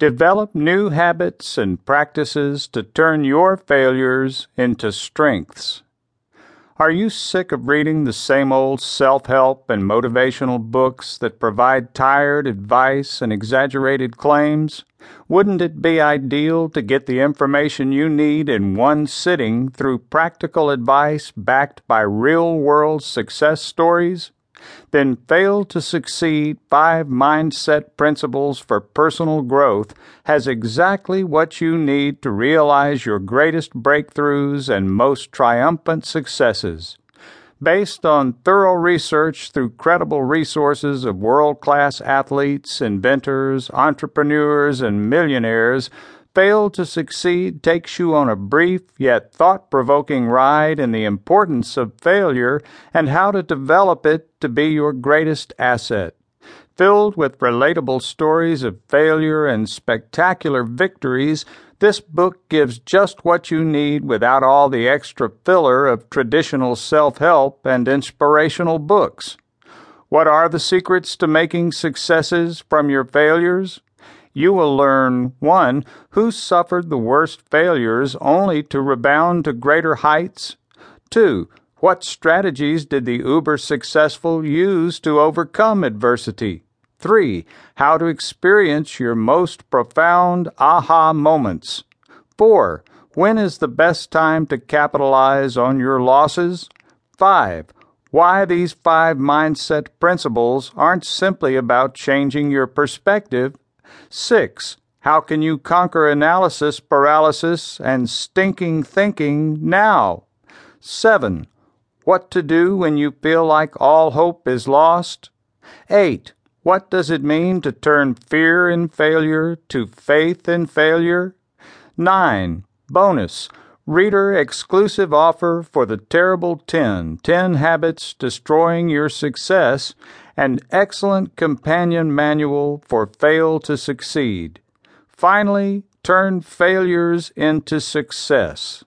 Develop new habits and practices to turn your failures into strengths. Are you sick of reading the same old self help and motivational books that provide tired advice and exaggerated claims? Wouldn't it be ideal to get the information you need in one sitting through practical advice backed by real world success stories? Then Fail to Succeed Five Mindset Principles for Personal Growth has exactly what you need to realize your greatest breakthroughs and most triumphant successes. Based on thorough research through credible resources of world class athletes, inventors, entrepreneurs, and millionaires, Fail to Succeed takes you on a brief yet thought provoking ride in the importance of failure and how to develop it to be your greatest asset. Filled with relatable stories of failure and spectacular victories, this book gives just what you need without all the extra filler of traditional self help and inspirational books. What are the secrets to making successes from your failures? You will learn 1. Who suffered the worst failures only to rebound to greater heights? 2. What strategies did the uber successful use to overcome adversity? 3. How to experience your most profound aha moments. 4. When is the best time to capitalize on your losses? 5. Why these five mindset principles aren't simply about changing your perspective 6. How can you conquer analysis paralysis and stinking thinking now? 7. What to do when you feel like all hope is lost? 8. What does it mean to turn fear in failure to faith in failure? 9. Bonus. Reader exclusive offer for the Terrible 10 10 Habits Destroying Your Success an excellent companion manual for fail to succeed. Finally, turn failures into success.